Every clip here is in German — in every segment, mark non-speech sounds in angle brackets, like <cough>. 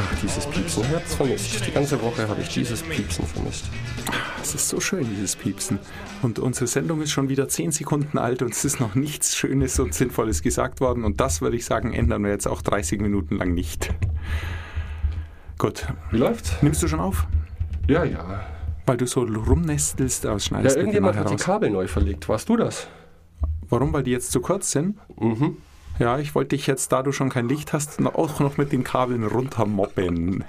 Ach, dieses Piepsen, ich hab's vermisst. Die ganze Woche habe ich dieses Piepsen vermisst. Es ist so schön, dieses Piepsen. Und unsere Sendung ist schon wieder 10 Sekunden alt und es ist noch nichts Schönes und Sinnvolles gesagt worden. Und das würde ich sagen, ändern wir jetzt auch 30 Minuten lang nicht. Gut. Wie läuft's? Nimmst du schon auf? Ja, ja. Weil du so rumnestelst, aber Ja, irgendjemand hat die. Kabel neu verlegt. Warst du das? Warum? Weil die jetzt zu kurz sind? Mhm. Ja, ich wollte dich jetzt, da du schon kein Licht hast, auch noch mit den Kabeln runtermoppen.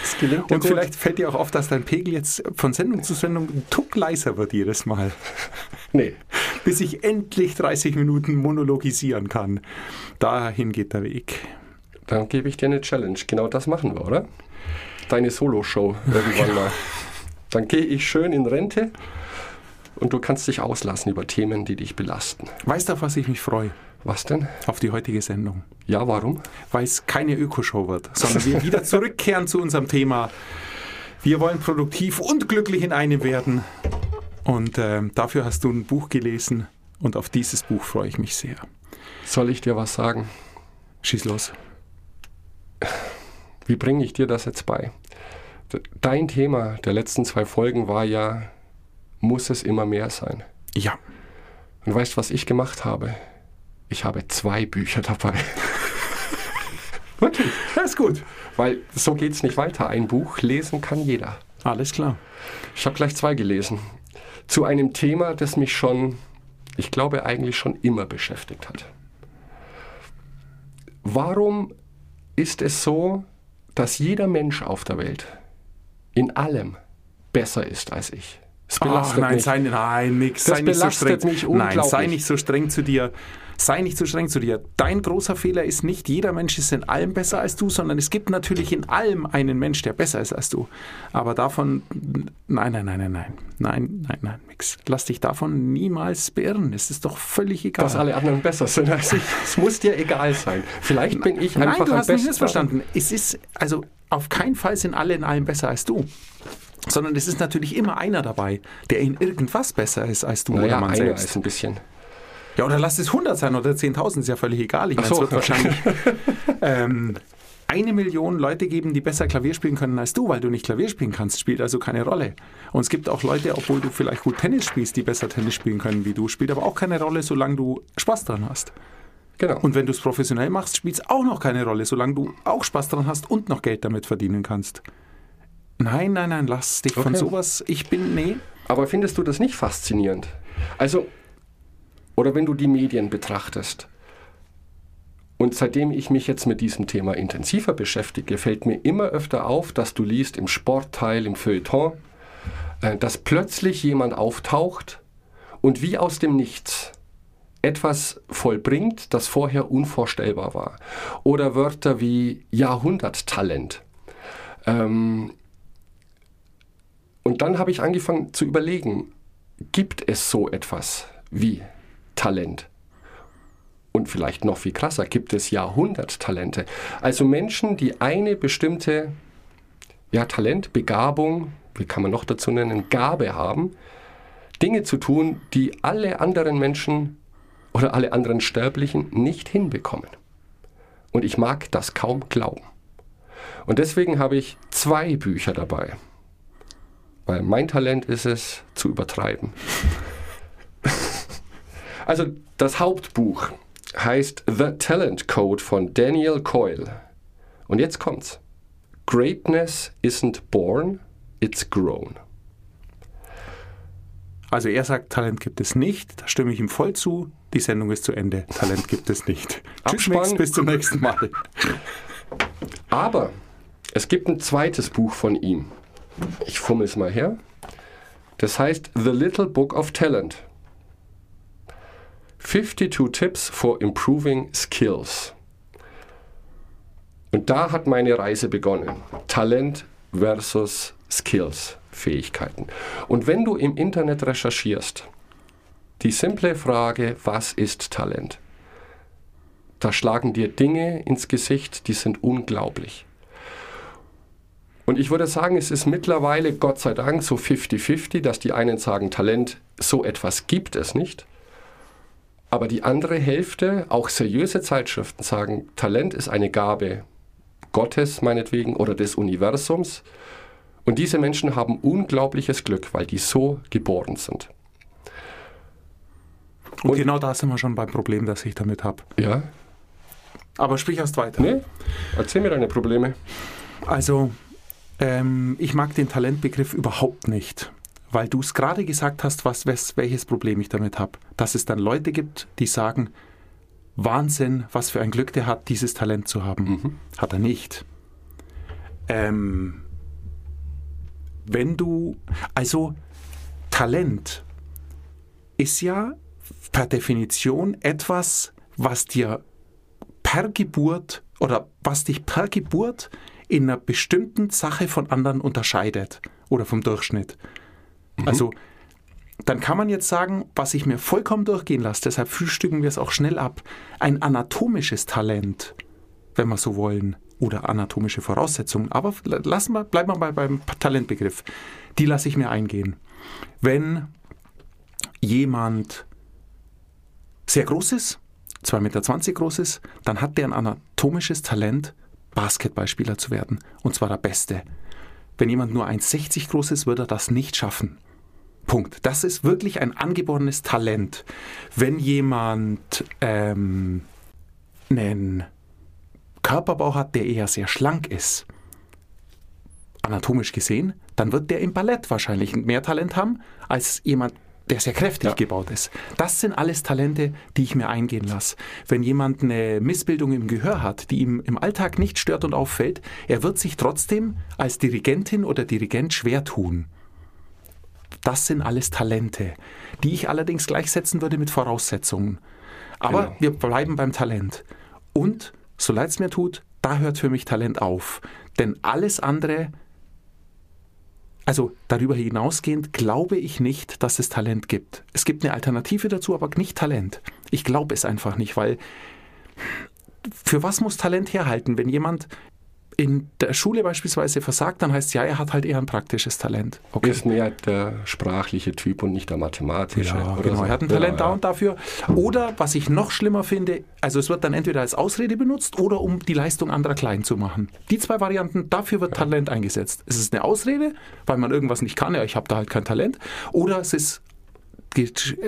Das gelingt dir Und gut. vielleicht fällt dir auch auf, dass dein Pegel jetzt von Sendung zu Sendung ein Tuck leiser wird jedes Mal. Nee. Bis ich endlich 30 Minuten monologisieren kann. Dahin geht der Weg. Dann gebe ich dir eine Challenge. Genau das machen wir, oder? Deine Solo-Show irgendwann mal. Dann gehe ich schön in Rente und du kannst dich auslassen über Themen, die dich belasten. Weißt du, auf was ich mich freue? Was denn? Auf die heutige Sendung. Ja, warum? Weil es keine Ökoshow wird, sondern wir wieder zurückkehren zu unserem Thema. Wir wollen produktiv und glücklich in einem werden. Und ähm, dafür hast du ein Buch gelesen und auf dieses Buch freue ich mich sehr. Soll ich dir was sagen? Schieß los. Wie bringe ich dir das jetzt bei? Dein Thema der letzten zwei Folgen war ja, muss es immer mehr sein? Ja. Und weißt, was ich gemacht habe? Ich habe zwei Bücher dabei. <laughs> Wirklich? Das ist gut. Weil so geht es nicht weiter. Ein Buch lesen kann jeder. Alles klar. Ich habe gleich zwei gelesen. Zu einem Thema, das mich schon, ich glaube, eigentlich schon immer beschäftigt hat. Warum ist es so, dass jeder Mensch auf der Welt in allem besser ist als ich? Es Ach, nein, mich. sei, nein, nix. Das sei nicht so belastet streng. mich Nein, sei nicht so streng zu dir. Sei nicht so streng zu dir. Dein großer Fehler ist nicht, jeder Mensch ist in allem besser als du, sondern es gibt natürlich in allem einen Mensch, der besser ist als du. Aber davon, nein, nein, nein, nein, nein, nein, nein, nein, nix. Lass dich davon niemals beirren. Es ist doch völlig egal. dass alle anderen besser sind als ich. Es muss dir egal sein. Vielleicht bin ich Nein, einfach du am hast mich missverstanden. Es ist, also auf keinen Fall sind alle in allem besser als du. Sondern es ist natürlich immer einer dabei, der in irgendwas besser ist als du Naja, oder man einer selbst. ist ein bisschen. Ja, oder lass es 100 sein oder 10.000, ist ja völlig egal. Ich meine, so. es wird wahrscheinlich <laughs> ähm, eine Million Leute geben, die besser Klavier spielen können als du, weil du nicht Klavier spielen kannst. Spielt also keine Rolle. Und es gibt auch Leute, obwohl du vielleicht gut Tennis spielst, die besser Tennis spielen können wie du. Spielt aber auch keine Rolle, solange du Spaß dran hast. Genau. Und wenn du es professionell machst, spielt es auch noch keine Rolle, solange du auch Spaß dran hast und noch Geld damit verdienen kannst. Nein, nein, nein, lass dich von Okay. sowas. Ich bin, nee. Aber findest du das nicht faszinierend? Also, oder wenn du die Medien betrachtest. Und seitdem ich mich jetzt mit diesem Thema intensiver beschäftige, fällt mir immer öfter auf, dass du liest im Sportteil, im Feuilleton, äh, dass plötzlich jemand auftaucht und wie aus dem Nichts etwas vollbringt, das vorher unvorstellbar war. Oder Wörter wie Jahrhunderttalent. Ähm, und dann habe ich angefangen zu überlegen, gibt es so etwas wie Talent? Und vielleicht noch viel krasser, gibt es Jahrhunderttalente? Also Menschen, die eine bestimmte ja, Talent, Begabung, wie kann man noch dazu nennen, Gabe haben, Dinge zu tun, die alle anderen Menschen oder alle anderen Sterblichen nicht hinbekommen. Und ich mag das kaum glauben. Und deswegen habe ich zwei Bücher dabei. Weil mein Talent ist es, zu übertreiben. <laughs> also das Hauptbuch heißt The Talent Code von Daniel Coyle. Und jetzt kommt's. Greatness isn't born, it's grown. Also er sagt, Talent gibt es nicht. Da stimme ich ihm voll zu. Die Sendung ist zu Ende. Talent gibt es nicht. <laughs> Tschüss, Abspann. Max, bis zum nächsten Mal. Aber es gibt ein zweites Buch von ihm. Ich fummel es mal her. Das heißt The Little Book of Talent. 52 Tips for Improving Skills. Und da hat meine Reise begonnen. Talent versus Skills, Fähigkeiten. Und wenn du im Internet recherchierst, die simple Frage, was ist Talent? Da schlagen dir Dinge ins Gesicht, die sind unglaublich. Und ich würde sagen, es ist mittlerweile, Gott sei Dank, so 50-50, dass die einen sagen, Talent, so etwas gibt es nicht. Aber die andere Hälfte, auch seriöse Zeitschriften sagen, Talent ist eine Gabe Gottes meinetwegen oder des Universums. Und diese Menschen haben unglaubliches Glück, weil die so geboren sind. Und, Und genau da sind wir schon beim Problem, das ich damit habe. Ja. Aber sprich erst weiter. Nee, erzähl mir deine Probleme. Also, ähm, ich mag den Talentbegriff überhaupt nicht, weil du es gerade gesagt hast, was, welches Problem ich damit habe. Dass es dann Leute gibt, die sagen, Wahnsinn, was für ein Glück der hat, dieses Talent zu haben. Mhm. Hat er nicht. Ähm, wenn du, also Talent ist ja per Definition etwas, was dir per Geburt oder was dich per Geburt in einer bestimmten Sache von anderen unterscheidet oder vom Durchschnitt. Mhm. Also dann kann man jetzt sagen, was ich mir vollkommen durchgehen lasse, deshalb frühstücken wir es auch schnell ab, ein anatomisches Talent, wenn wir so wollen, oder anatomische Voraussetzungen. Aber lassen wir, bleiben wir mal beim Talentbegriff. Die lasse ich mir eingehen. Wenn jemand sehr groß ist, 2,20 Meter groß ist, dann hat der ein anatomisches Talent, Basketballspieler zu werden. Und zwar der Beste. Wenn jemand nur 1,60 groß ist, wird er das nicht schaffen. Punkt. Das ist wirklich ein angeborenes Talent. Wenn jemand ähm, einen Körperbau hat, der eher sehr schlank ist, anatomisch gesehen, dann wird der im Ballett wahrscheinlich mehr Talent haben als jemand, der sehr kräftig ja. gebaut ist. Das sind alles Talente, die ich mir eingehen lasse. Wenn jemand eine Missbildung im Gehör hat, die ihm im Alltag nicht stört und auffällt, er wird sich trotzdem als Dirigentin oder Dirigent schwer tun. Das sind alles Talente, die ich allerdings gleichsetzen würde mit Voraussetzungen. Aber genau. wir bleiben beim Talent. Und, so leid es mir tut, da hört für mich Talent auf. Denn alles andere, also darüber hinausgehend, glaube ich nicht, dass es Talent gibt. Es gibt eine Alternative dazu, aber nicht Talent. Ich glaube es einfach nicht, weil für was muss Talent herhalten, wenn jemand in der Schule beispielsweise versagt, dann heißt es ja, er hat halt eher ein praktisches Talent. Okay. Ist mehr der sprachliche Typ und nicht der mathematische. Ja, genau, so. er hat ein Talent ja, da und dafür. Oder, was ich noch schlimmer finde, also es wird dann entweder als Ausrede benutzt oder um die Leistung anderer klein zu machen. Die zwei Varianten, dafür wird ja. Talent eingesetzt. Es ist eine Ausrede, weil man irgendwas nicht kann, ja, ich habe da halt kein Talent. Oder es ist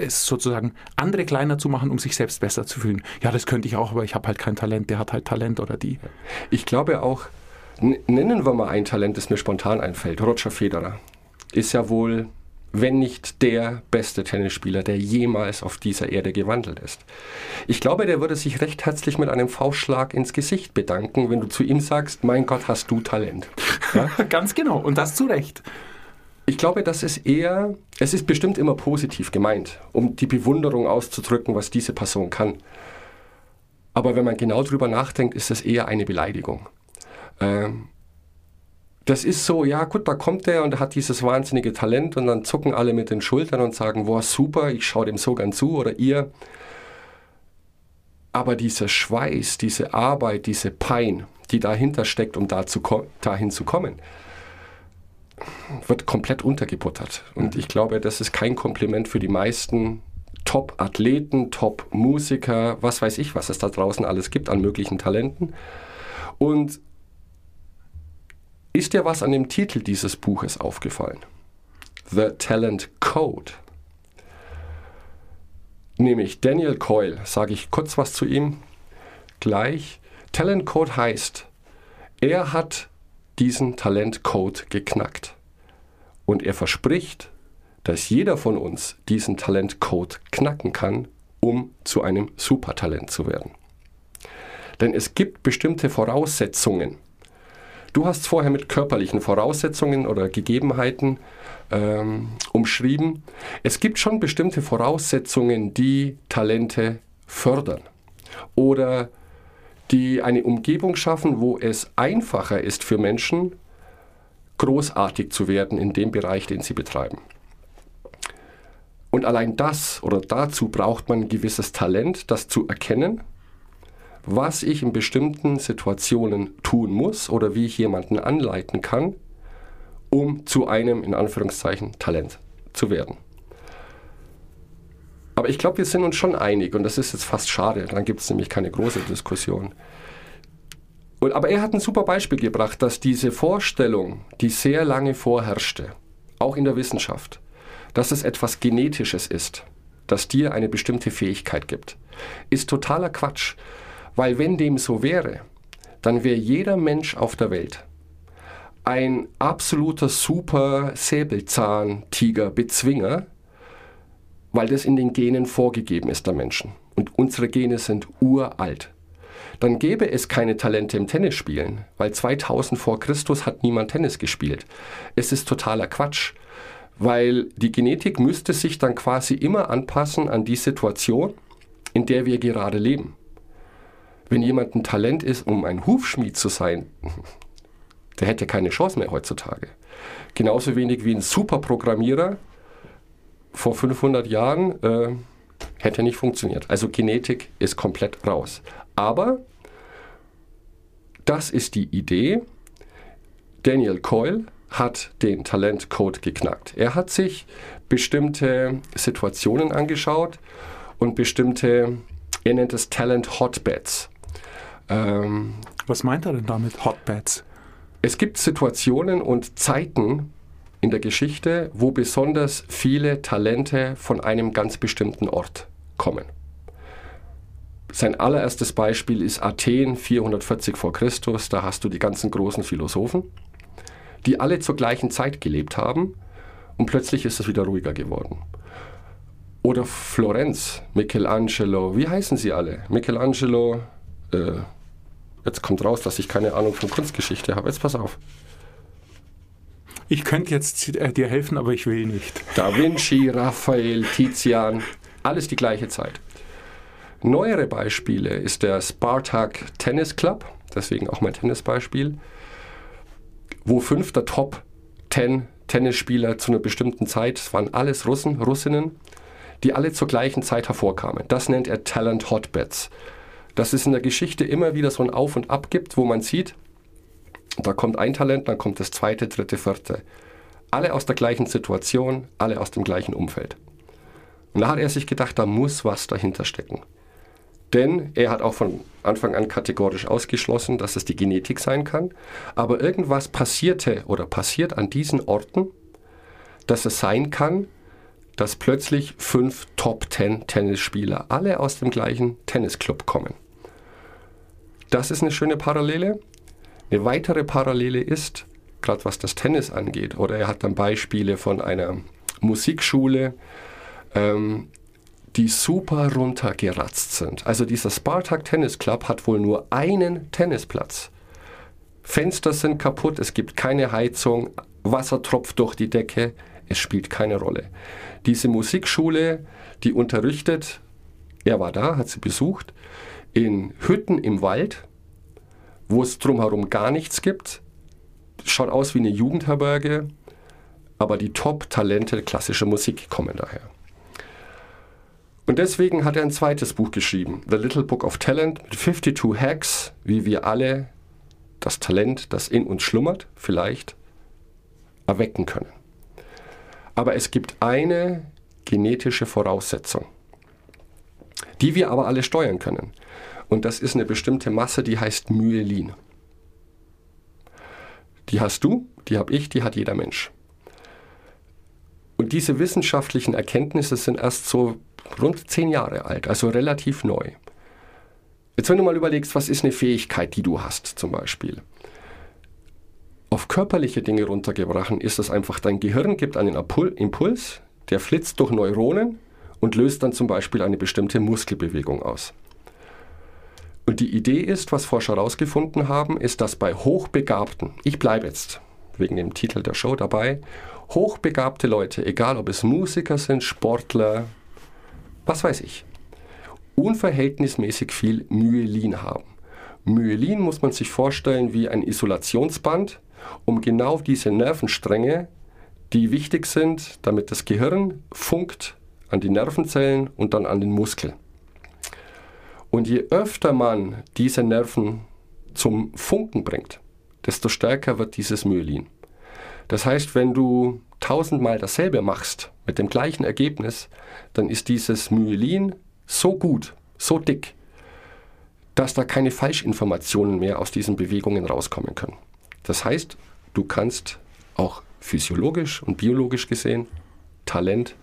sozusagen andere kleiner zu machen, um sich selbst besser zu fühlen. Ja, das könnte ich auch, aber ich habe halt kein Talent, der hat halt Talent oder die. Ich glaube auch, nennen wir mal ein Talent, das mir spontan einfällt. Roger Federer ist ja wohl, wenn nicht der beste Tennisspieler, der jemals auf dieser Erde gewandelt ist. Ich glaube, der würde sich recht herzlich mit einem Faustschlag ins Gesicht bedanken, wenn du zu ihm sagst, mein Gott, hast du Talent. Ja? <laughs> Ganz genau, und das zu Recht. Ich glaube, das ist eher, es ist bestimmt immer positiv gemeint, um die Bewunderung auszudrücken, was diese Person kann. Aber wenn man genau drüber nachdenkt, ist es eher eine Beleidigung. Ähm, das ist so, ja gut, da kommt der und hat dieses wahnsinnige Talent und dann zucken alle mit den Schultern und sagen, boah, super, ich schaue dem so gern zu oder ihr. Aber dieser Schweiß, diese Arbeit, diese Pein, die dahinter steckt, um da zu dahin zu kommen, wird komplett untergebuttert. Und mhm. ich glaube, das ist kein Kompliment für die meisten Top-Athleten, Top-Musiker, was weiß ich, was es da draußen alles gibt an möglichen Talenten. Und ist dir was an dem Titel dieses Buches aufgefallen? The Talent Code. Nämlich Daniel Coyle, sage ich kurz was zu ihm gleich. Talent Code heißt, er hat diesen Talentcode geknackt. Und er verspricht, dass jeder von uns diesen Talentcode knacken kann, um zu einem Supertalent zu werden. Denn es gibt bestimmte Voraussetzungen. Du hast vorher mit körperlichen Voraussetzungen oder Gegebenheiten ähm, umschrieben. Es gibt schon bestimmte Voraussetzungen, die Talente fördern oder die eine Umgebung schaffen, wo es einfacher ist für Menschen, großartig zu werden in dem Bereich, den sie betreiben. Und allein das oder dazu braucht man ein gewisses Talent, das zu erkennen, was ich in bestimmten Situationen tun muss oder wie ich jemanden anleiten kann, um zu einem, in Anführungszeichen, Talent zu werden. Aber ich glaube, wir sind uns schon einig und das ist jetzt fast schade. Dann gibt es nämlich keine große Diskussion. Und, aber er hat ein super Beispiel gebracht, dass diese Vorstellung, die sehr lange vorherrschte, auch in der Wissenschaft, dass es etwas Genetisches ist, das dir eine bestimmte Fähigkeit gibt, ist totaler Quatsch. Weil wenn dem so wäre, dann wäre jeder Mensch auf der Welt ein absoluter super Säbelzahntiger-Bezwinger, weil das in den Genen vorgegeben ist der Menschen. Und unsere Gene sind uralt. Dann gäbe es keine Talente im Tennisspielen, weil 2000 vor Christus hat niemand Tennis gespielt. Es ist totaler Quatsch, weil die Genetik müsste sich dann quasi immer anpassen an die Situation, in der wir gerade leben. Wenn jemand ein Talent ist, um ein Hufschmied zu sein, <laughs> der hätte keine Chance mehr heutzutage. Genauso wenig wie ein Superprogrammierer vor 500 Jahren äh, hätte nicht funktioniert. Also Genetik ist komplett raus. Aber das ist die Idee. Daniel Coyle hat den Talentcode geknackt. Er hat sich bestimmte Situationen angeschaut und bestimmte, er nennt es Talent Hotbeds. Ähm, Was meint er denn damit, Hotbeds? Es gibt Situationen und Zeiten in der Geschichte, wo besonders viele Talente von einem ganz bestimmten Ort kommen. Sein allererstes Beispiel ist Athen 440 vor Christus. Da hast du die ganzen großen Philosophen, die alle zur gleichen Zeit gelebt haben und plötzlich ist es wieder ruhiger geworden. Oder Florenz, Michelangelo, wie heißen sie alle? Michelangelo, äh, Jetzt kommt raus, dass ich keine Ahnung von Kunstgeschichte habe. Jetzt pass auf. Ich könnte jetzt äh, dir helfen, aber ich will nicht. Da Vinci, Raphael, Tizian, alles die gleiche Zeit. Neuere Beispiele ist der Spartak Tennis Club, deswegen auch mein Tennisbeispiel, wo fünf der Top 10 Tennisspieler zu einer bestimmten Zeit, es waren alles Russen, Russinnen, die alle zur gleichen Zeit hervorkamen. Das nennt er Talent Hotbeds dass es in der Geschichte immer wieder so ein Auf und Ab gibt, wo man sieht, da kommt ein Talent, dann kommt das zweite, dritte, vierte. Alle aus der gleichen Situation, alle aus dem gleichen Umfeld. Und da hat er sich gedacht, da muss was dahinter stecken. Denn er hat auch von Anfang an kategorisch ausgeschlossen, dass es die Genetik sein kann. Aber irgendwas passierte oder passiert an diesen Orten, dass es sein kann, dass plötzlich fünf Top Ten Tennisspieler alle aus dem gleichen Tennisclub kommen. Das ist eine schöne Parallele. Eine weitere Parallele ist, gerade was das Tennis angeht, oder er hat dann Beispiele von einer Musikschule, ähm, die super runtergeratzt sind. Also dieser Spartak Tennis Club hat wohl nur einen Tennisplatz. Fenster sind kaputt, es gibt keine Heizung, Wasser tropft durch die Decke, es spielt keine Rolle. Diese Musikschule, die unterrichtet, er war da, hat sie besucht, in Hütten im Wald, wo es drumherum gar nichts gibt. Schaut aus wie eine Jugendherberge, aber die Top-Talente klassischer Musik kommen daher. Und deswegen hat er ein zweites Buch geschrieben, The Little Book of Talent, mit 52 Hacks, wie wir alle das Talent, das in uns schlummert, vielleicht erwecken können. Aber es gibt eine genetische Voraussetzung, die wir aber alle steuern können. Und das ist eine bestimmte Masse, die heißt Myelin. Die hast du, die habe ich, die hat jeder Mensch. Und diese wissenschaftlichen Erkenntnisse sind erst so rund zehn Jahre alt, also relativ neu. Jetzt wenn du mal überlegst, was ist eine Fähigkeit, die du hast zum Beispiel. Auf körperliche Dinge runtergebrochen ist es einfach, dein Gehirn gibt einen Impuls, der flitzt durch Neuronen und löst dann zum Beispiel eine bestimmte Muskelbewegung aus. Und die Idee ist, was Forscher herausgefunden haben, ist, dass bei Hochbegabten, ich bleibe jetzt wegen dem Titel der Show dabei, hochbegabte Leute, egal ob es Musiker sind, Sportler, was weiß ich, unverhältnismäßig viel Myelin haben. Myelin muss man sich vorstellen wie ein Isolationsband, um genau diese Nervenstränge, die wichtig sind, damit das Gehirn funkt an die Nervenzellen und dann an den Muskel. Und je öfter man diese Nerven zum Funken bringt, desto stärker wird dieses Myelin. Das heißt, wenn du tausendmal dasselbe machst, mit dem gleichen Ergebnis, dann ist dieses Myelin so gut, so dick, dass da keine Falschinformationen mehr aus diesen Bewegungen rauskommen können. Das heißt, du kannst auch physiologisch und biologisch gesehen Talent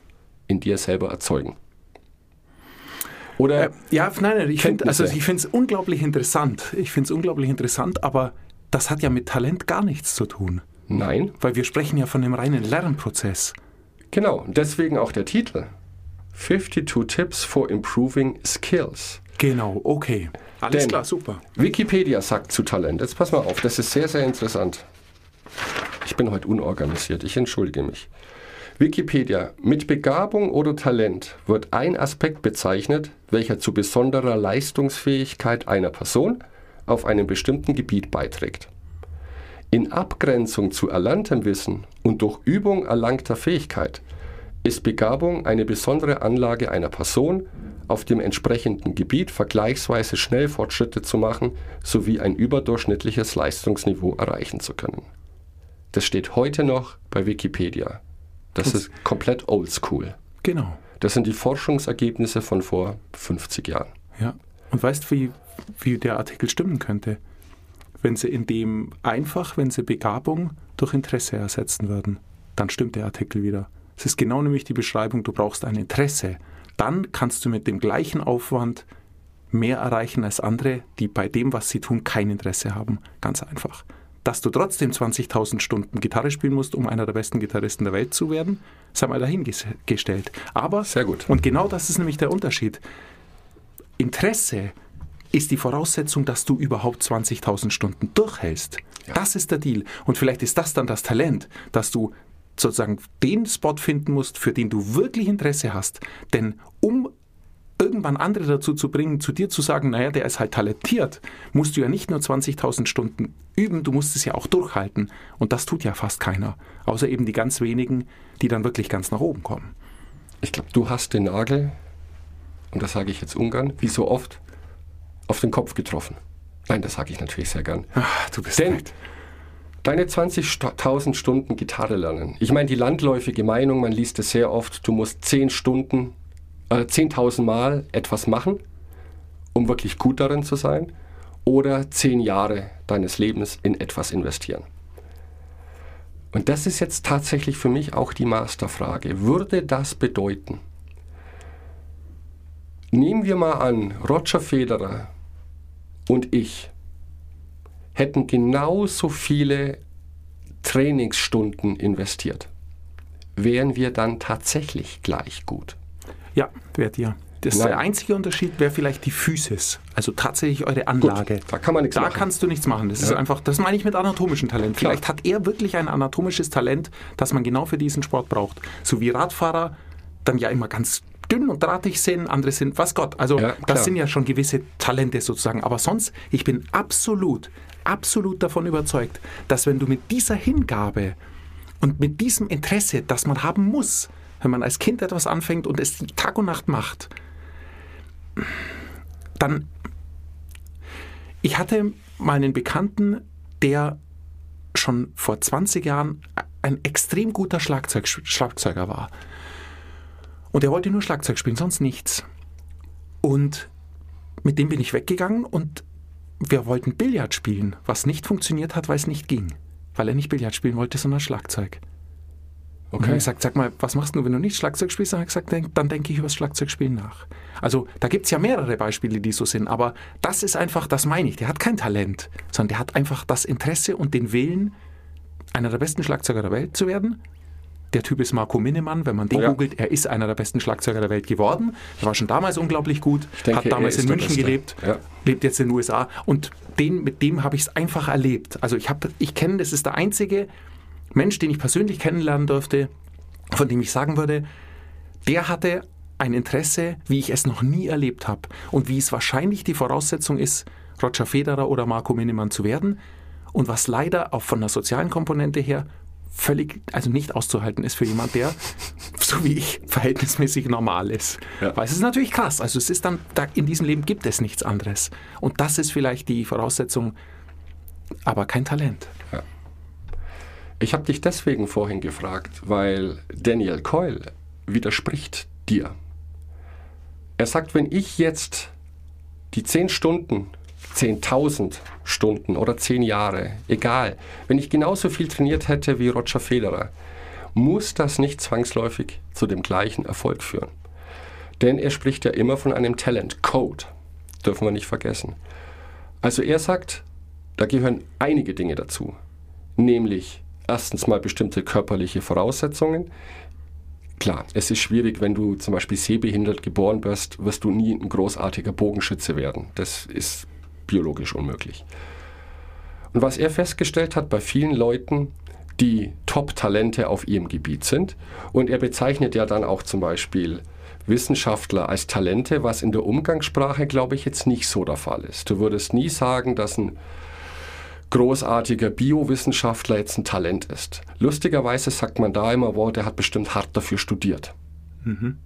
in dir selber erzeugen. Oder äh, ja, nein, nein, ich finde also es unglaublich interessant. Ich finde es unglaublich interessant, aber das hat ja mit Talent gar nichts zu tun. Nein. Weil wir sprechen ja von einem reinen Lernprozess. Genau, deswegen auch der Titel. 52 Tips for Improving Skills. Genau, okay. Alles Denn klar, super. Wikipedia sagt zu Talent. Jetzt pass mal auf, das ist sehr, sehr interessant. Ich bin heute unorganisiert, ich entschuldige mich. Wikipedia. Mit Begabung oder Talent wird ein Aspekt bezeichnet, welcher zu besonderer Leistungsfähigkeit einer Person auf einem bestimmten Gebiet beiträgt. In Abgrenzung zu erlerntem Wissen und durch Übung erlangter Fähigkeit ist Begabung eine besondere Anlage einer Person, auf dem entsprechenden Gebiet vergleichsweise schnell Fortschritte zu machen sowie ein überdurchschnittliches Leistungsniveau erreichen zu können. Das steht heute noch bei Wikipedia. Das ist komplett oldschool. Genau. Das sind die Forschungsergebnisse von vor 50 Jahren. Ja. Und weißt du, wie, wie der Artikel stimmen könnte? Wenn sie in dem einfach, wenn sie Begabung durch Interesse ersetzen würden, dann stimmt der Artikel wieder. Es ist genau nämlich die Beschreibung, du brauchst ein Interesse. Dann kannst du mit dem gleichen Aufwand mehr erreichen als andere, die bei dem, was sie tun, kein Interesse haben. Ganz einfach dass du trotzdem 20.000 Stunden Gitarre spielen musst, um einer der besten Gitarristen der Welt zu werden, sei mal dahingestellt. Aber, Sehr gut. und genau das ist nämlich der Unterschied. Interesse ist die Voraussetzung, dass du überhaupt 20.000 Stunden durchhältst. Ja. Das ist der Deal. Und vielleicht ist das dann das Talent, dass du sozusagen den Spot finden musst, für den du wirklich Interesse hast. Denn irgendwann andere dazu zu bringen, zu dir zu sagen, naja, der ist halt talentiert, musst du ja nicht nur 20.000 Stunden üben, du musst es ja auch durchhalten. Und das tut ja fast keiner, außer eben die ganz wenigen, die dann wirklich ganz nach oben kommen. Ich glaube, du hast den Nagel, und das sage ich jetzt ungern, wie so oft, auf den Kopf getroffen. Nein, das sage ich natürlich sehr gern. Ach, du bist Denn nett. Deine 20.000 Stunden Gitarre lernen. Ich meine, die landläufige Meinung, man liest es sehr oft, du musst 10 Stunden äh, 10.000 Mal etwas machen, um wirklich gut darin zu sein, oder 10 Jahre deines Lebens in etwas investieren. Und das ist jetzt tatsächlich für mich auch die Masterfrage. Würde das bedeuten, nehmen wir mal an, Roger Federer und ich hätten genauso viele Trainingsstunden investiert, wären wir dann tatsächlich gleich gut? Ja, wärt ihr. Das Nein. der einzige Unterschied wäre vielleicht die Physis, also tatsächlich eure Anlage. Gut, da kann man nichts da machen. Da kannst du nichts machen. Das ja. ist einfach, das meine ich mit anatomischem Talent. Klar. Vielleicht hat er wirklich ein anatomisches Talent, das man genau für diesen Sport braucht. So wie Radfahrer dann ja immer ganz dünn und drahtig sind, andere sind, was Gott. Also ja, das sind ja schon gewisse Talente sozusagen. Aber sonst, ich bin absolut, absolut davon überzeugt, dass wenn du mit dieser Hingabe und mit diesem Interesse, das man haben muss, wenn man als Kind etwas anfängt und es Tag und Nacht macht, dann. Ich hatte mal einen Bekannten, der schon vor 20 Jahren ein extrem guter Schlagzeug, Schlagzeuger war. Und er wollte nur Schlagzeug spielen, sonst nichts. Und mit dem bin ich weggegangen und wir wollten Billard spielen, was nicht funktioniert hat, weil es nicht ging. Weil er nicht Billard spielen wollte, sondern Schlagzeug. Okay. Und gesagt, sag mal, was machst du, wenn du nicht Schlagzeug spielst? Dann habe ich gesagt, denk, dann denke ich über das Schlagzeugspielen nach. Also da gibt es ja mehrere Beispiele, die so sind, aber das ist einfach, das meine ich, der hat kein Talent, sondern der hat einfach das Interesse und den Willen, einer der besten Schlagzeuger der Welt zu werden. Der Typ ist Marco Minnemann, wenn man den oh ja. googelt, er ist einer der besten Schlagzeuger der Welt geworden. Er war schon damals unglaublich gut, denke, hat damals in München gelebt, ja. lebt jetzt in den USA und den, mit dem habe ich es einfach erlebt. Also ich, ich kenne, das ist der einzige, Mensch, den ich persönlich kennenlernen durfte, von dem ich sagen würde, der hatte ein Interesse, wie ich es noch nie erlebt habe und wie es wahrscheinlich die Voraussetzung ist, Roger Federer oder Marco Minnemann zu werden und was leider auch von der sozialen Komponente her völlig, also nicht auszuhalten ist für jemand, der, <laughs> so wie ich, verhältnismäßig normal ist. Ja. Weil es ist natürlich krass. Also es ist dann, in diesem Leben gibt es nichts anderes. Und das ist vielleicht die Voraussetzung, aber kein Talent. Ich habe dich deswegen vorhin gefragt, weil Daniel Coyle widerspricht dir. Er sagt, wenn ich jetzt die 10 Stunden, 10.000 Stunden oder 10 Jahre, egal, wenn ich genauso viel trainiert hätte wie Roger Federer, muss das nicht zwangsläufig zu dem gleichen Erfolg führen. Denn er spricht ja immer von einem Talent Code. Dürfen wir nicht vergessen. Also er sagt, da gehören einige Dinge dazu. Nämlich erstens mal bestimmte körperliche Voraussetzungen. Klar, es ist schwierig, wenn du zum Beispiel sehbehindert geboren wirst, wirst du nie ein großartiger Bogenschütze werden. Das ist biologisch unmöglich. Und was er festgestellt hat bei vielen Leuten, die Top-Talente auf ihrem Gebiet sind, und er bezeichnet ja dann auch zum Beispiel Wissenschaftler als Talente, was in der Umgangssprache, glaube ich, jetzt nicht so der Fall ist. Du würdest nie sagen, dass ein großartiger Biowissenschaftler jetzt ein Talent ist. Lustigerweise sagt man da immer, wow, der hat bestimmt hart dafür studiert. Mhm.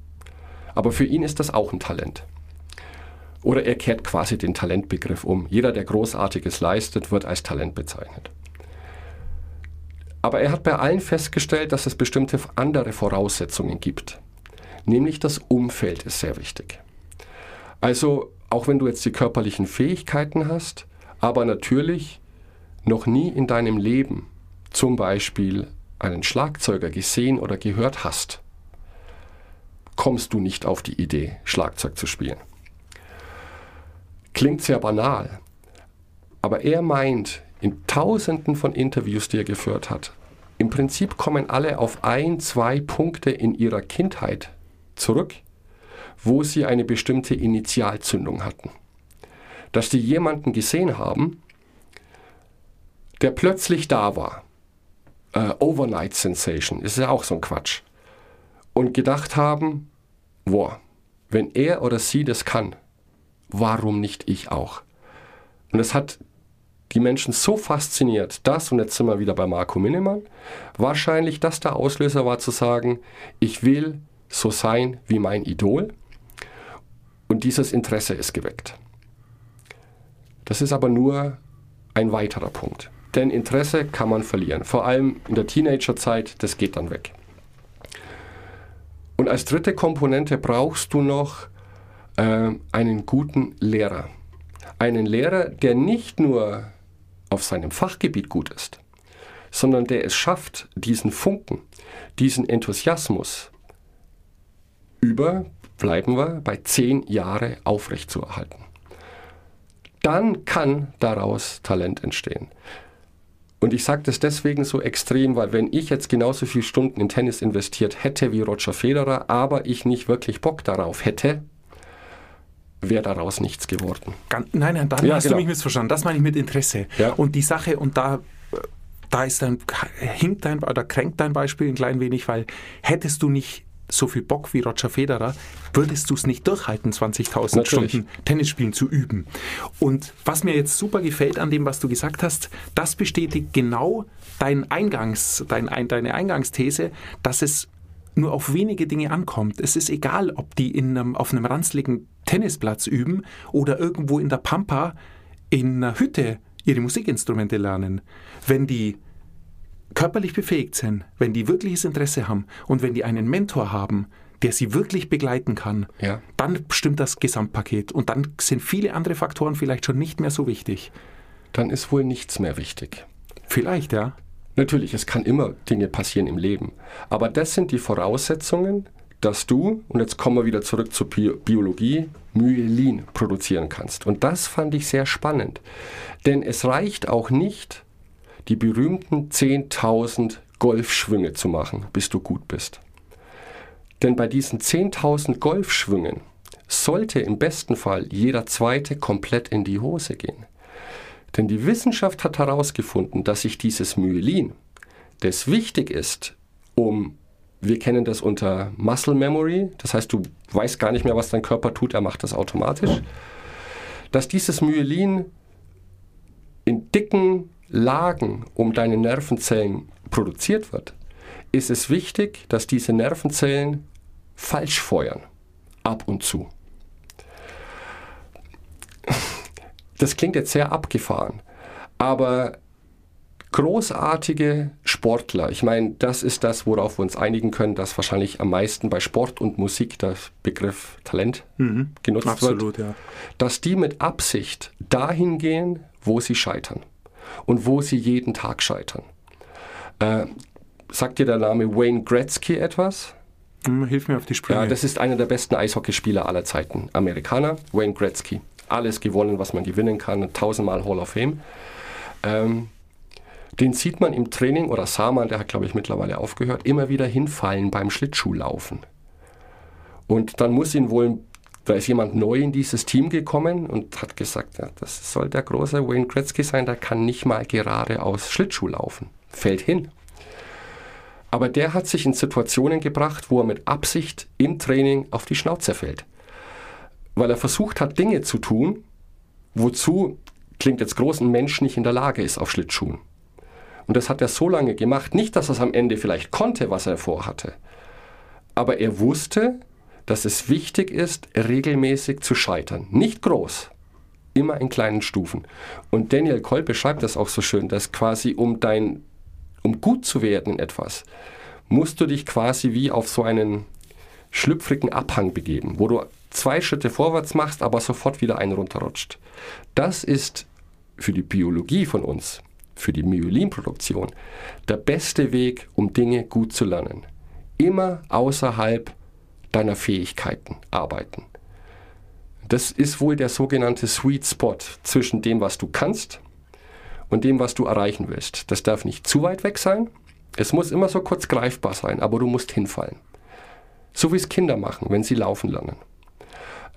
Aber für ihn ist das auch ein Talent. Oder er kehrt quasi den Talentbegriff um. Jeder, der Großartiges leistet, wird als Talent bezeichnet. Aber er hat bei allen festgestellt, dass es bestimmte andere Voraussetzungen gibt. Nämlich das Umfeld ist sehr wichtig. Also auch wenn du jetzt die körperlichen Fähigkeiten hast, aber natürlich noch nie in deinem Leben zum Beispiel einen Schlagzeuger gesehen oder gehört hast, kommst du nicht auf die Idee, Schlagzeug zu spielen. Klingt sehr banal, aber er meint in tausenden von Interviews, die er geführt hat, im Prinzip kommen alle auf ein, zwei Punkte in ihrer Kindheit zurück, wo sie eine bestimmte Initialzündung hatten. Dass sie jemanden gesehen haben, der plötzlich da war. Äh, Overnight Sensation ist ja auch so ein Quatsch. Und gedacht haben, boah, wenn er oder sie das kann, warum nicht ich auch? Und es hat die Menschen so fasziniert, das, und jetzt sind wir wieder bei Marco Minimann, wahrscheinlich, dass der Auslöser war zu sagen, ich will so sein wie mein Idol. Und dieses Interesse ist geweckt. Das ist aber nur ein weiterer Punkt. Denn Interesse kann man verlieren. Vor allem in der Teenagerzeit, das geht dann weg. Und als dritte Komponente brauchst du noch äh, einen guten Lehrer. Einen Lehrer, der nicht nur auf seinem Fachgebiet gut ist, sondern der es schafft, diesen Funken, diesen Enthusiasmus über, bleiben wir, bei zehn Jahre aufrechtzuerhalten. Dann kann daraus Talent entstehen. Und ich sage das deswegen so extrem, weil wenn ich jetzt genauso viele Stunden in Tennis investiert hätte wie Roger Federer, aber ich nicht wirklich Bock darauf hätte, wäre daraus nichts geworden. Ganz, nein, nein, da ja, hast genau. du mich missverstanden. Das meine ich mit Interesse. Ja. Und die Sache, und da, da ist dann, hinkt dein, oder kränkt dein Beispiel ein klein wenig, weil hättest du nicht so viel Bock wie Roger Federer, würdest du es nicht durchhalten, 20.000 Stunden Tennis spielen zu üben. Und was mir jetzt super gefällt an dem, was du gesagt hast, das bestätigt genau dein Eingangs, dein, deine Eingangsthese, dass es nur auf wenige Dinge ankommt. Es ist egal, ob die in einem, auf einem ranzligen Tennisplatz üben oder irgendwo in der Pampa in einer Hütte ihre Musikinstrumente lernen. Wenn die körperlich befähigt sind, wenn die wirkliches Interesse haben und wenn die einen Mentor haben, der sie wirklich begleiten kann, ja. dann stimmt das Gesamtpaket und dann sind viele andere Faktoren vielleicht schon nicht mehr so wichtig. Dann ist wohl nichts mehr wichtig. Vielleicht, ja. Natürlich, es kann immer Dinge passieren im Leben. Aber das sind die Voraussetzungen, dass du, und jetzt kommen wir wieder zurück zur Biologie, Myelin produzieren kannst. Und das fand ich sehr spannend. Denn es reicht auch nicht, die berühmten 10.000 Golfschwünge zu machen, bis du gut bist. Denn bei diesen 10.000 Golfschwüngen sollte im besten Fall jeder zweite komplett in die Hose gehen. Denn die Wissenschaft hat herausgefunden, dass sich dieses Myelin, das wichtig ist, um, wir kennen das unter Muscle Memory, das heißt, du weißt gar nicht mehr, was dein Körper tut, er macht das automatisch, dass dieses Myelin in dicken Lagen um deine Nervenzellen produziert wird, ist es wichtig, dass diese Nervenzellen falsch feuern, ab und zu. Das klingt jetzt sehr abgefahren, aber großartige Sportler. Ich meine, das ist das, worauf wir uns einigen können, dass wahrscheinlich am meisten bei Sport und Musik der Begriff Talent Mhm. genutzt Absolut, wird, ja. dass die mit Absicht dahin gehen, wo sie scheitern und wo sie jeden Tag scheitern. Äh, sagt dir der Name Wayne Gretzky etwas? Hm, Hilf mir auf die Sprünge. Ja, das ist einer der besten Eishockeyspieler aller Zeiten. Amerikaner, Wayne Gretzky. Alles gewonnen, was man gewinnen kann, tausendmal Hall of Fame. Ähm, den sieht man im Training, oder sah man, der hat glaube ich mittlerweile aufgehört, immer wieder hinfallen beim Schlittschuhlaufen. Und dann muss ihn wohl, da ist jemand neu in dieses Team gekommen und hat gesagt, ja, das soll der große Wayne Gretzky sein, der kann nicht mal geradeaus Schlittschuh laufen. Fällt hin. Aber der hat sich in Situationen gebracht, wo er mit Absicht im Training auf die Schnauze fällt. Weil er versucht hat, Dinge zu tun, wozu, klingt jetzt groß, ein Mensch nicht in der Lage ist auf Schlittschuhen. Und das hat er so lange gemacht, nicht, dass er es am Ende vielleicht konnte, was er vorhatte, aber er wusste, dass es wichtig ist, regelmäßig zu scheitern. Nicht groß, immer in kleinen Stufen. Und Daniel Koll beschreibt das auch so schön, dass quasi um dein, um gut zu werden in etwas, musst du dich quasi wie auf so einen schlüpfrigen Abhang begeben, wo du zwei Schritte vorwärts machst, aber sofort wieder einen runterrutscht. Das ist für die Biologie von uns, für die Myelinproduktion, der beste Weg, um Dinge gut zu lernen. Immer außerhalb deiner Fähigkeiten arbeiten. Das ist wohl der sogenannte Sweet Spot zwischen dem, was du kannst und dem, was du erreichen willst. Das darf nicht zu weit weg sein. Es muss immer so kurz greifbar sein, aber du musst hinfallen. So wie es Kinder machen, wenn sie laufen lernen.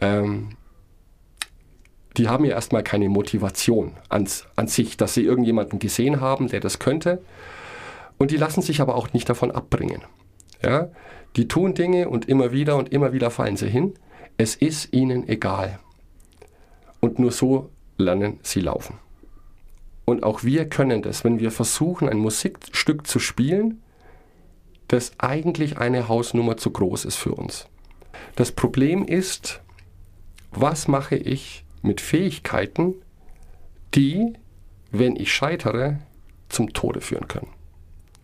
Ähm, die haben ja erstmal keine Motivation an, an sich, dass sie irgendjemanden gesehen haben, der das könnte. Und die lassen sich aber auch nicht davon abbringen. Ja? Die tun Dinge und immer wieder und immer wieder fallen sie hin. Es ist ihnen egal. Und nur so lernen sie laufen. Und auch wir können das, wenn wir versuchen, ein Musikstück zu spielen, das eigentlich eine Hausnummer zu groß ist für uns. Das Problem ist, was mache ich mit Fähigkeiten, die, wenn ich scheitere, zum Tode führen können?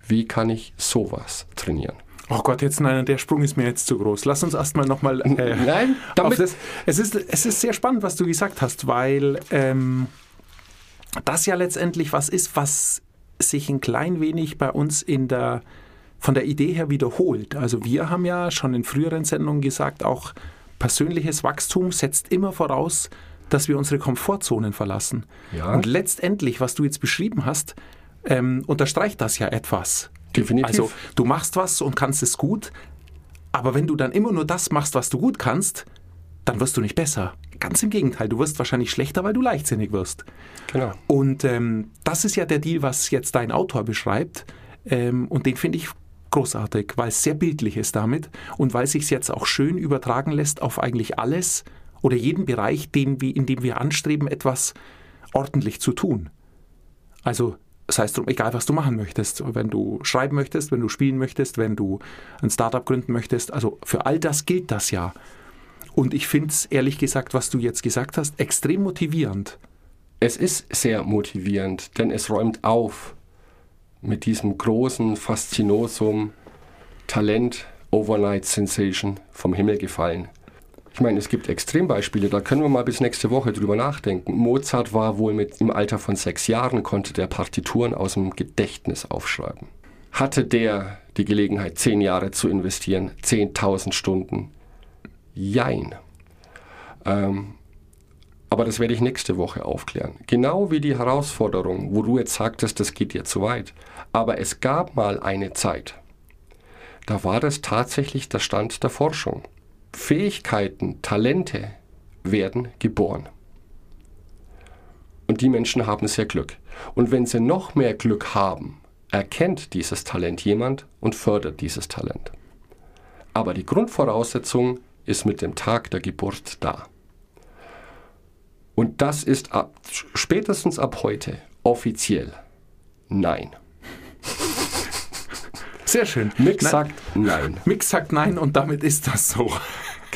Wie kann ich sowas trainieren? Oh Gott, jetzt nein, der Sprung ist mir jetzt zu groß. Lass uns erstmal nochmal. Äh, Nein, damit- das, es, ist, es ist sehr spannend, was du gesagt hast, weil ähm, das ja letztendlich was ist, was sich ein klein wenig bei uns in der, von der Idee her wiederholt. Also wir haben ja schon in früheren Sendungen gesagt, auch persönliches Wachstum setzt immer voraus, dass wir unsere Komfortzonen verlassen. Ja. Und letztendlich, was du jetzt beschrieben hast, ähm, unterstreicht das ja etwas. Definitiv. Also du machst was und kannst es gut, aber wenn du dann immer nur das machst, was du gut kannst, dann wirst du nicht besser. Ganz im Gegenteil, du wirst wahrscheinlich schlechter, weil du leichtsinnig wirst. Genau. Und ähm, das ist ja der Deal, was jetzt dein Autor beschreibt. Ähm, und den finde ich großartig, weil es sehr bildlich ist damit und weil sich jetzt auch schön übertragen lässt auf eigentlich alles oder jeden Bereich, den wir, in dem wir anstreben, etwas ordentlich zu tun. Also das heißt, egal was du machen möchtest, wenn du schreiben möchtest, wenn du spielen möchtest, wenn du ein Startup gründen möchtest, also für all das gilt das ja. Und ich finde es ehrlich gesagt, was du jetzt gesagt hast, extrem motivierend. Es ist sehr motivierend, denn es räumt auf mit diesem großen Faszinosum Talent, Overnight Sensation vom Himmel gefallen. Ich meine, es gibt Extrembeispiele, da können wir mal bis nächste Woche drüber nachdenken. Mozart war wohl mit im Alter von sechs Jahren, konnte der Partituren aus dem Gedächtnis aufschreiben. Hatte der die Gelegenheit, zehn Jahre zu investieren, 10.000 Stunden? Jein. Ähm, aber das werde ich nächste Woche aufklären. Genau wie die Herausforderung, wo du jetzt sagtest, das geht dir zu weit. Aber es gab mal eine Zeit, da war das tatsächlich der Stand der Forschung. Fähigkeiten, Talente werden geboren. Und die Menschen haben sehr Glück. Und wenn sie noch mehr Glück haben, erkennt dieses Talent jemand und fördert dieses Talent. Aber die Grundvoraussetzung ist mit dem Tag der Geburt da. Und das ist ab, spätestens ab heute offiziell Nein. Sehr schön. Mick Nein, sagt Nein. Mick sagt nein und damit ist das so.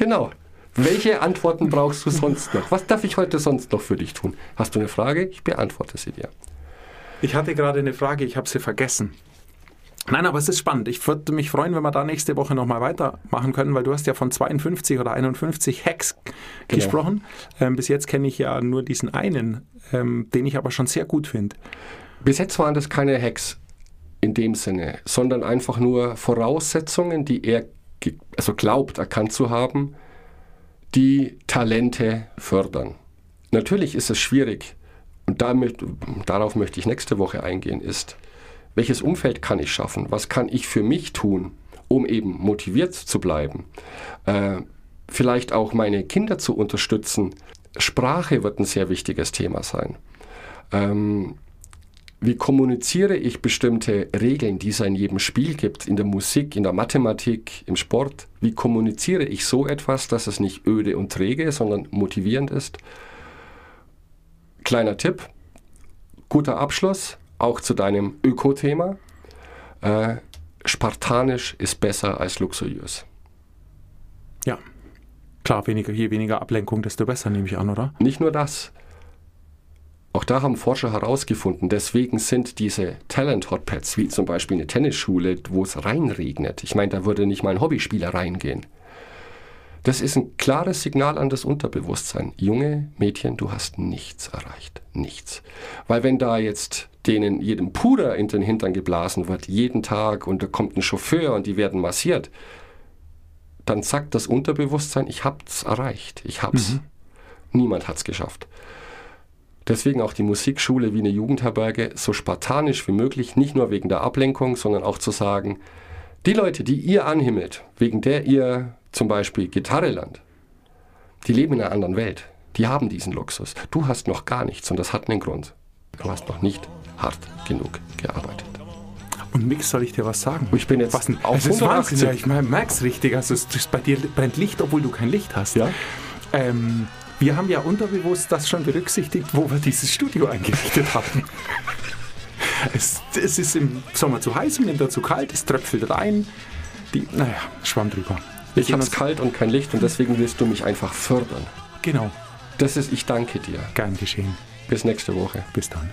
Genau. Welche Antworten brauchst du sonst noch? Was darf ich heute sonst noch für dich tun? Hast du eine Frage? Ich beantworte sie dir. Ich hatte gerade eine Frage, ich habe sie vergessen. Nein, aber es ist spannend. Ich würde mich freuen, wenn wir da nächste Woche nochmal weitermachen können, weil du hast ja von 52 oder 51 Hacks Genau. gesprochen. Ähm, bis jetzt kenne ich ja nur diesen einen, ähm, den ich aber schon sehr gut finde. Bis jetzt waren das keine Hacks in dem Sinne, sondern einfach nur Voraussetzungen, die er also glaubt erkannt zu haben, die Talente fördern. Natürlich ist es schwierig, und damit, darauf möchte ich nächste Woche eingehen, ist, welches Umfeld kann ich schaffen? Was kann ich für mich tun, um eben motiviert zu bleiben? Äh, vielleicht auch meine Kinder zu unterstützen. Sprache wird ein sehr wichtiges Thema sein. Ähm, wie kommuniziere ich bestimmte Regeln, die es in jedem Spiel gibt, in der Musik, in der Mathematik, im Sport? Wie kommuniziere ich so etwas, dass es nicht öde und träge, sondern motivierend ist? Kleiner Tipp, guter Abschluss, auch zu deinem Öko-Thema. Äh, spartanisch ist besser als luxuriös. Ja. Klar, weniger, je weniger Ablenkung, desto besser, nehme ich an, oder? Nicht nur das. Auch da haben Forscher herausgefunden, deswegen sind diese Talent-Hotpads, wie zum Beispiel eine Tennisschule, wo es reinregnet. Ich meine, da würde nicht mal ein Hobbyspieler reingehen. Das ist ein klares Signal an das Unterbewusstsein. Junge Mädchen, du hast nichts erreicht. Nichts. Weil wenn da jetzt denen jedem Puder in den Hintern geblasen wird, jeden Tag, und da kommt ein Chauffeur und die werden massiert, dann sagt das Unterbewusstsein, ich hab's erreicht. Ich hab's. Niemand hat's geschafft. Deswegen auch die Musikschule wie eine Jugendherberge so spartanisch wie möglich, nicht nur wegen der Ablenkung, sondern auch zu sagen, die Leute, die ihr anhimmelt, wegen der ihr zum Beispiel Gitarre lernt, die leben in einer anderen Welt. Die haben diesen Luxus. Du hast noch gar nichts und das hat einen Grund. Du hast noch nicht hart genug gearbeitet. Und Mix, soll ich dir was sagen? Ich bin jetzt was, auf es ist 180. Wahnsinn, ich merke es richtig. Also es, bei dir brennt Licht, obwohl du kein Licht hast. Ja? Ähm, wir haben ja unterbewusst das schon berücksichtigt, wo wir dieses Studio eingerichtet haben. es, es ist im Sommer zu heiß, im Winter zu kalt, es tröpfelt rein. Die, naja, Schwamm drüber. Wir Ich können hab's uns- kalt und kein Licht und deswegen willst du mich einfach fördern. Genau, Das ist, ich danke dir. gern geschehen. Bis nächste Woche. Bis dann.